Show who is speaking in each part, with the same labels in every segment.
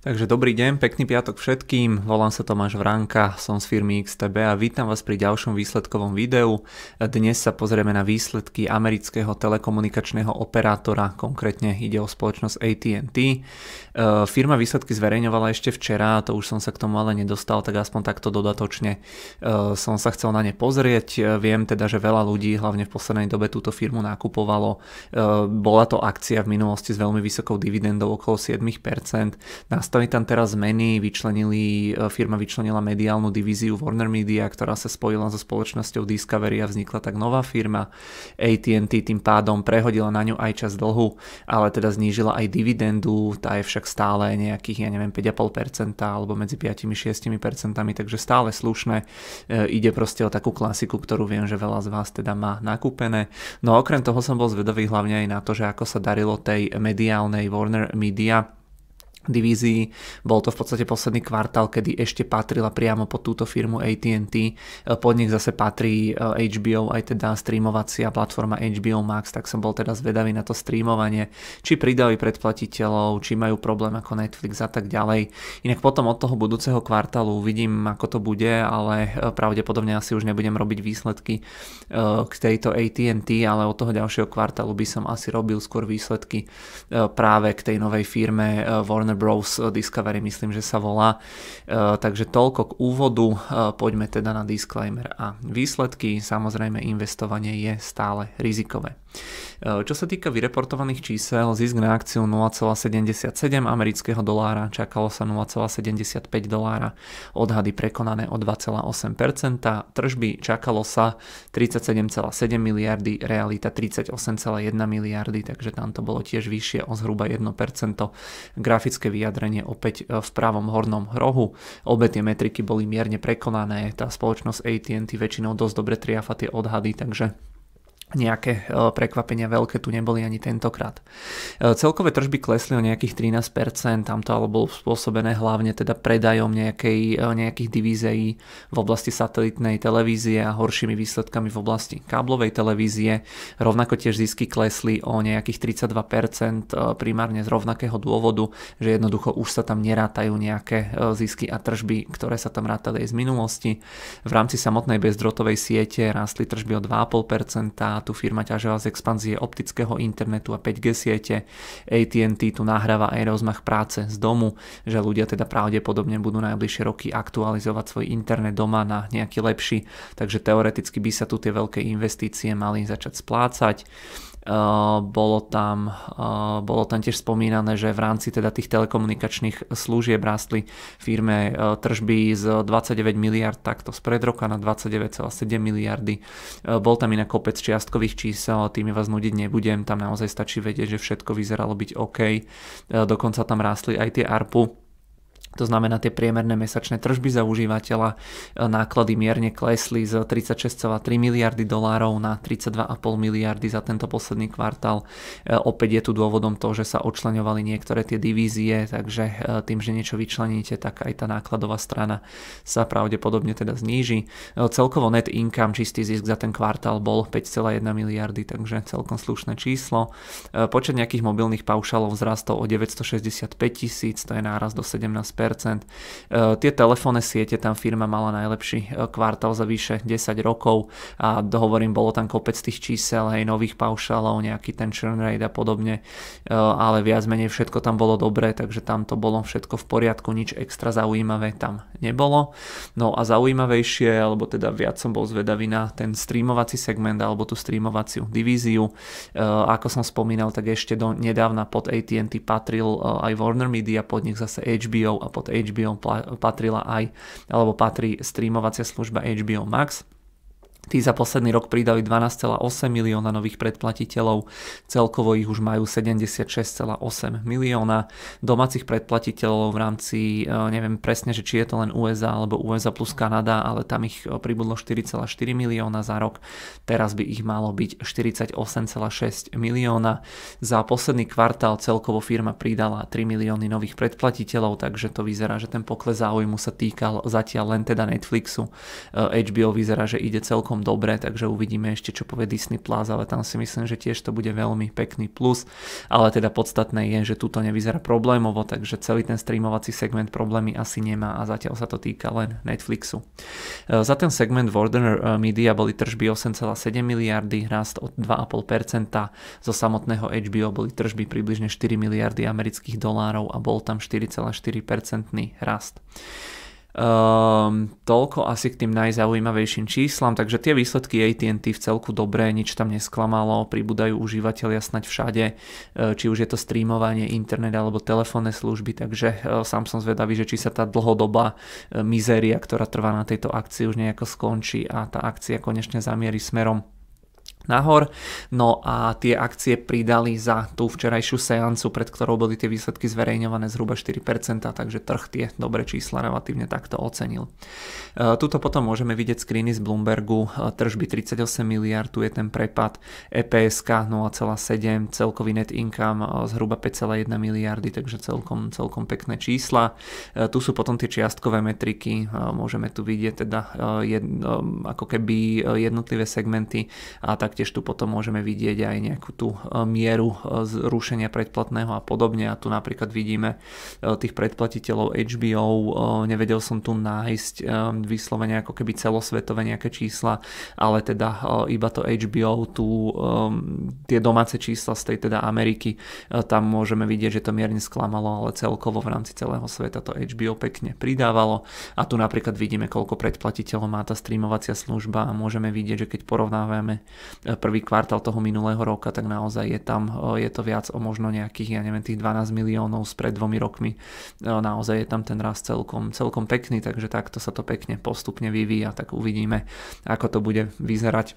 Speaker 1: Takže dobrý deň, pekný piatok všetkým, volám sa Tomáš Vránka, som z firmy XTB a vítam vás pri ďalšom výsledkovom videu. Dnes sa pozrieme na výsledky amerického telekomunikačného operátora, konkrétne ide o spoločnosť AT&T. E, firma výsledky zverejňovala ešte včera, to už som sa k tomu ale nedostal, tak aspoň takto dodatočne e, som sa chcel na ne pozrieť. E, viem teda, že veľa ľudí, hlavne v poslednej dobe túto firmu nakupovalo. Bola to akcia v minulosti s veľmi vysokou dividendou okolo 7%. Nastali tam teraz zmeny, vyčlenili, e, firma vyčlenila mediálnu divíziu Warner Media, ktorá sa spojila so spoločnosťou Discovery a vznikla tak nová firma. AT&T tým pádom prehodila na ňu aj čas dlhu, ale teda znížila aj dividendu, tá je však stále nejakých, ja neviem, 5,5% alebo medzi 5-6%, takže stále slušné. E, ide proste o takú klasiku, ktorú viem, že veľa z vás teda má nakúpené. No a okrem toho som bol zvedavý hlavne aj na to, že ako sa darilo tej mediálnej Warner Media divízii. Bol to v podstate posledný kvartál, kedy ešte patrila priamo pod túto firmu AT&T. Pod nich zase patrí HBO, eh, aj teda streamovacia platforma HBO Max, tak som bol teda zvedavý na to streamovanie, či pridali predplatiteľov, či majú problém ako Netflix a tak ďalej. Inak potom od toho budúceho kvartálu uvidím, ako to bude, ale eh, pravdepodobne asi už nebudem robiť výsledky k tejto AT&T, ale od toho ďalšieho kvartálu by som asi robil skôr výsledky práve k tej novej firme Warner Bros. Discovery, myslím, že sa volá. E, takže toľko k úvodu, e, poďme teda na disclaimer a výsledky. Samozrejme, investovanie je stále rizikové. E, čo sa týka vyreportovaných čísel, zisk na akciu 0,77 amerického dolára, čakalo sa 0,75 dolára, odhady prekonané o 2,8%, tržby čakalo sa 37,7 miliardy, realita 38,1 miliardy, takže tam to bolo tiež vyššie o zhruba 1%. Grafické vyjadrenie opäť e, v pravom hornom rohu, obe tie metriky boli mierne prekonané, tá spoločnosť AT&T väčšinou dosť dobre triafa tie odhady, takže nejaké e, prekvapenia veľké tu neboli ani tentokrát. E, celkové tržby klesli o nejakých 13%, tam to ale bolo spôsobené hlavne teda predajom nejakej, e, nejakých divízií v oblasti satelitnej televízie a horšími výsledkami v oblasti káblovej televízie. Rovnako tiež zisky klesli o nejakých 32% primárne z rovnakého dôvodu, že jednoducho už sa tam nerátajú nejaké zisky a tržby, ktoré sa tam rátali aj z minulosti. V rámci samotnej bezdrotovej siete rástli tržby o 2,5%, tu firma ťažila z expanzie optického internetu a 5G siete. AT&T tu nahráva aj rozmach práce z domu, že ľudia teda pravdepodobne budú najbližšie roky aktualizovať svoj internet doma na nejaký lepší, takže teoreticky by sa tu tie veľké investície mali začať splácať. Bolo tam, bolo tam tiež spomínané, že v rámci teda tých telekomunikačných služieb rastli firme tržby z 29 miliard takto spred roka na 29,7 miliardy. Bol tam inak kopec čiastkových čísel, tými vás nudiť nebudem, tam naozaj stačí vedieť, že všetko vyzeralo byť OK. Dokonca tam rástli aj tie ARPU to znamená, tie priemerné mesačné tržby za užívateľa, e, náklady mierne klesli z 36,3 miliardy dolárov na 32,5 miliardy za tento posledný kvartál. E, opäť je tu dôvodom to, že sa očleňovali niektoré tie divízie, takže e, tým, že niečo vyčleníte, tak aj tá nákladová strana sa pravdepodobne teda zníži. Celkovo net income, čistý zisk za ten kvartál bol 5,1 miliardy, takže celkom slušné číslo. Počet nejakých mobilných paušalov vzrastol o 965 tisíc, to je náraz do 17 E, tie telefónne siete tam firma mala najlepší e, kvartál za vyše 10 rokov a dohovorím, bolo tam kopec tých čísel, hej, nových paušálov, nejaký ten churn rate a podobne, e, ale viac menej všetko tam bolo dobré, takže tam to bolo všetko v poriadku, nič extra zaujímavé tam nebolo. No a zaujímavejšie, alebo teda viac som bol zvedavý na ten streamovací segment alebo tú streamovaciu divíziu. Ako som spomínal, tak ešte do nedávna pod AT&T patril aj Warner Media, pod nich zase HBO a pod HBO patrila aj, alebo patrí streamovacia služba HBO Max. Tí za posledný rok pridali 12,8 milióna nových predplatiteľov, celkovo ich už majú 76,8 milióna domácich predplatiteľov v rámci, e, neviem presne, že či je to len USA alebo USA plus Kanada, ale tam ich e, pribudlo 4,4 milióna za rok, teraz by ich malo byť 48,6 milióna. Za posledný kvartál celkovo firma pridala 3 milióny nových predplatiteľov, takže to vyzerá, že ten pokles záujmu sa týkal zatiaľ len teda Netflixu. HBO e, vyzerá, že ide celkom celkom dobre, takže uvidíme ešte čo povie Disney Plus, ale tam si myslím, že tiež to bude veľmi pekný plus, ale teda podstatné je, že tuto nevyzerá problémovo, takže celý ten streamovací segment problémy asi nemá a zatiaľ sa to týka len Netflixu. E, za ten segment Warner e, Media boli tržby 8,7 miliardy, rast od 2,5%, zo samotného HBO boli tržby približne 4 miliardy amerických dolárov a bol tam 4,4% rast. Um, toľko asi k tým najzaujímavejším číslam, takže tie výsledky AT&T v celku dobré, nič tam nesklamalo, pribúdajú užívateľia snať všade, e, či už je to streamovanie, internet alebo telefónne služby, takže e, sám som zvedavý, že či sa tá dlhodobá e, mizéria, ktorá trvá na tejto akcii už nejako skončí a tá akcia konečne zamierí smerom nahor. No a tie akcie pridali za tú včerajšiu seancu, pred ktorou boli tie výsledky zverejňované zhruba 4%, takže trh tie dobré čísla relatívne takto ocenil. E, tuto potom môžeme vidieť screeny z Bloombergu, e, tržby 38 miliard, tu je ten prepad, EPSK 0,7, celkový net income e, zhruba 5,1 miliardy, takže celkom, celkom pekné čísla. Tu sú potom tie čiastkové metriky, môžeme tu vidieť teda jed, ako keby jednotlivé segmenty a tak taktiež tu potom môžeme vidieť aj nejakú tú e, mieru e, zrušenia predplatného a podobne. A tu napríklad vidíme e, tých predplatiteľov HBO, nevedel som tu nájsť vyslovene ako keby celosvetové nejaké čísla, ale teda iba to HBO, tu tie domáce čísla z tej teda Ameriky, tam môžeme vidieť, že to mierne sklamalo, ale celkovo v rámci celého sveta to HBO pekne pridávalo. A tu napríklad vidíme, koľko predplatiteľov má tá streamovacia služba a môžeme vidieť, že keď porovnávame prvý kvartál toho minulého roka, tak naozaj je tam, je to viac o možno nejakých, ja neviem, tých 12 miliónov spred dvomi rokmi. Naozaj je tam ten rast celkom, celkom pekný, takže takto sa to pekne postupne vyvíja, tak uvidíme, ako to bude vyzerať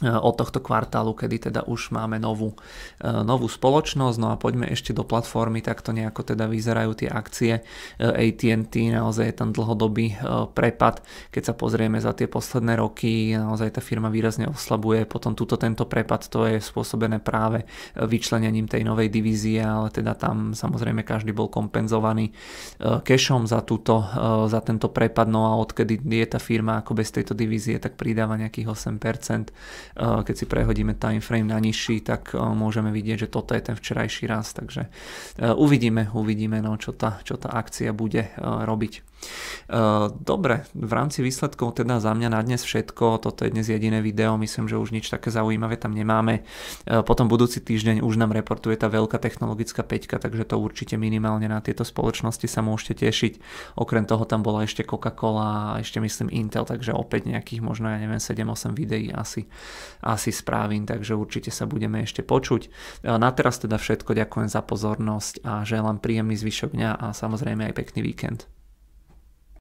Speaker 1: od tohto kvartálu, kedy teda už máme novú, e, novú spoločnosť. No a poďme ešte do platformy, takto nejako teda vyzerajú tie akcie e, AT&T, naozaj je tam dlhodobý e, prepad. Keď sa pozrieme za tie posledné roky, naozaj tá firma výrazne oslabuje. Potom túto tento prepad to je spôsobené práve vyčlenením tej novej divízie, ale teda tam samozrejme každý bol kompenzovaný cashom za, túto, za tento prepad. No a odkedy je tá firma ako bez tejto divízie, tak pridáva nejakých 8% Eh, keď si prehodíme time frame na nižší, tak eh, môžeme vidieť, že toto je ten včerajší rast, takže eh, uvidíme, uvidíme, no, čo, tá, čo tá akcia bude robiť. Dobre, v rámci výsledkov teda za mňa na dnes všetko, toto je dnes jediné video, myslím, že už nič také zaujímavé tam nemáme. Potom budúci týždeň už nám reportuje tá veľká technologická peťka, takže to určite minimálne na tieto spoločnosti sa môžete tešiť. Okrem toho tam bola ešte Coca-Cola a ešte myslím Intel, takže opäť nejakých možno ja neviem 7-8 videí asi asi správim, takže určite sa budeme ešte počuť. Na teraz teda všetko, ďakujem za pozornosť a želám príjemný zvyšok dňa a samozrejme aj pekný víkend.